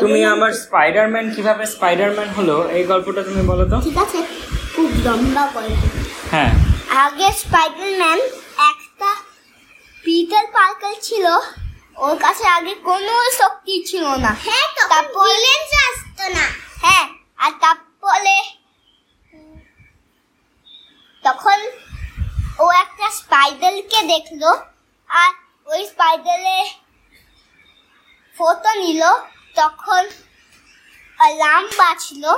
তুমি আমার স্পাইডারম্যান কীভাবে স্পাইডারম্যান হলো? এই গল্পটা তুমি বলো তো। ঠিক আছে খুব লম্বা গল্প। হ্যাঁ। আগে স্পাইডারম্যান একটা পিটার পার্কার ছিল। ওর কাছে আগে কোনো শক্তি ছিল না। হ্যাঁ তারপরে আসতো না। হ্যাঁ আর তারপরে তখন ও একটা স্পাইডারকে দেখল। আর ওই স্পাইডারে ফটো নিল। তখন অ্যালার্ম বাজলো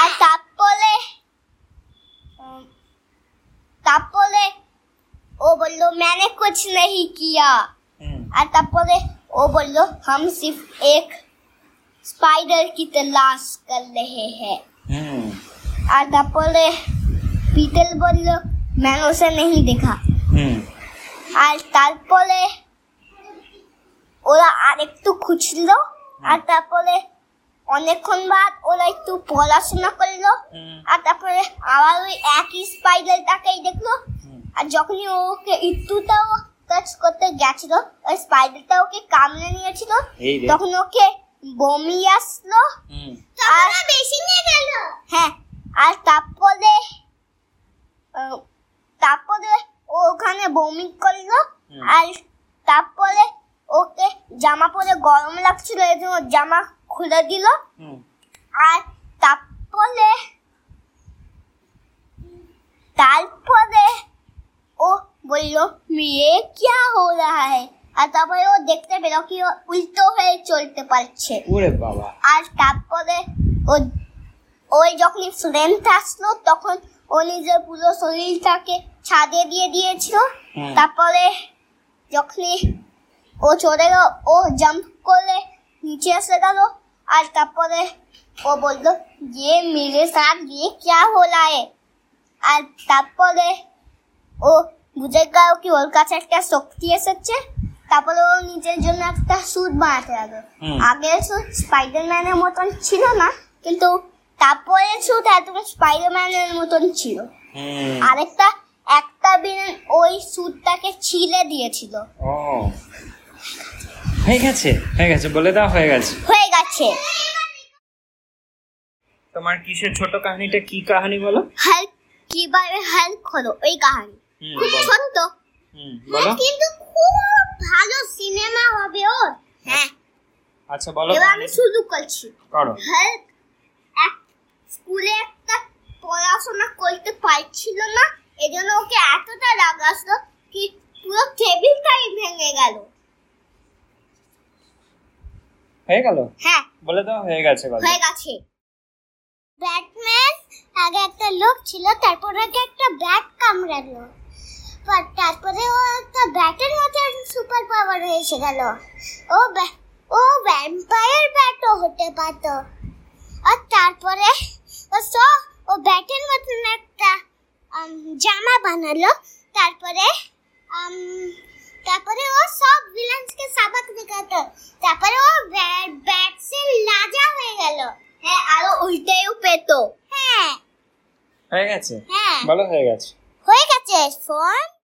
আর তারপরে উম, তারপরে ও বললো मैंने कुछ नहीं किया হুম और তারপরে ও বললো हम सिर्फ एक स्पाइडर की तलाश कर रहे हैं হুম और তারপরে पीटल বললো मैंने उसे नहीं देखा হুম আর তারপরে ওরা আরেকটু খুঁজলো আর তারপরে অনেকক্ষণ বাদ ওরা একটু পড়াশোনা করল। আর তারপরে আবার ওই একই স্পাইডারটাকেই দেখল। আর যখনই ওকে একটুটাও টাচ করতে গেছিল ওই স্পাইডারটা ওকে কামড়ে নিয়েছিল তখন ওকে বমি আসলো। আর বেশি নিয়ে গেল। হ্যাঁ আর তারপরে তারপরে ও ওখানে বমি করল। আর তারপরে ওকে জামা পরে গরম লাগছিল এই জন্য জামা খুলে দিল। আর তারপরে তারপরে ও বলল মেয়ে কিয়া হো রাহা হ্যায়? আর তারপরে ও দেখতে পেল কি ও উল্টো হয়ে চলতে পারছে। ওরে বাবা। আর তারপরে ও ওই যখন ফ্রেন্ড আসলো তখন ও নিজের পুরো শরীরটাকে ছাদে দিয়ে দিয়েছিল। তারপরে যখন ও চলে গেল ও জাম্প করে নিচে এসে গেল আর তারপরে ও বলল যে মেরে সাথ গিয়ে ক্যা হলা আর তারপরে ও বুঝে গেল কি ওর কাছে একটা শক্তি এসেছে তারপরে ও নিজের জন্য একটা স্যুট বানাতে লাগল আগে স্যুট স্পাইডারম্যানের মতন ছিল না কিন্তু তারপরে স্যুট এতটা স্পাইডারম্যানের মতন ছিল আরেকটা একটা বিন ওই স্যুটটাকে ছিলে দিয়েছিল হয়ে গেছে? হয়ে গেছে বলে দাও হয়ে গেছে। হয়ে গেছে। তোমার কিসের ছোট কাহিনীটা? কি কাহিনী বলো? হেল্প কীভাবে হেল্প হলো ওই কাহিনী। হুম খুব হুম বলো। কিন্তু খুব ভালো সিনেমা হবে ওর। হ্যাঁ। আচ্ছা বলো এবার আমি শুরু করছি। করো। হেল্প এক স্কুলে একটা পড়াশোনা করতে পারছিল না এজন্য ওকে এতটা রাগ আসলো কি পুরো টেবিলটাই ভেঙে গেল। হয়ে গেল? হ্যাঁ। বলে দাও হয়ে গেছে গল্প। হয়ে গেছে। ব্যাটম্যান আগে একটা লোক ছিল তারপর আগে একটা ব্যাট কামড়ালো। পর- তারপরে ও একটা ব্যাটের মতো সুপার পাওয়ার এসে গেল। ও ও ভ্যাম্পায়ার ব্যাটও হতে পারত। আর তারপরে ও সব ও ব্যাটের মতন একটা জামা বানালো। তারপরে ও সব ভিলেন্সকে সাবাক দেখাতো তারপরে ও ব্যাট সে লাজা হয়ে গেল হ্যাঁ উল্টেও পেতো। হ্যাঁ। হয়ে গেছে? হ্যাঁ। ভালো হয়ে গেছে। হয়ে গেছে ফোন।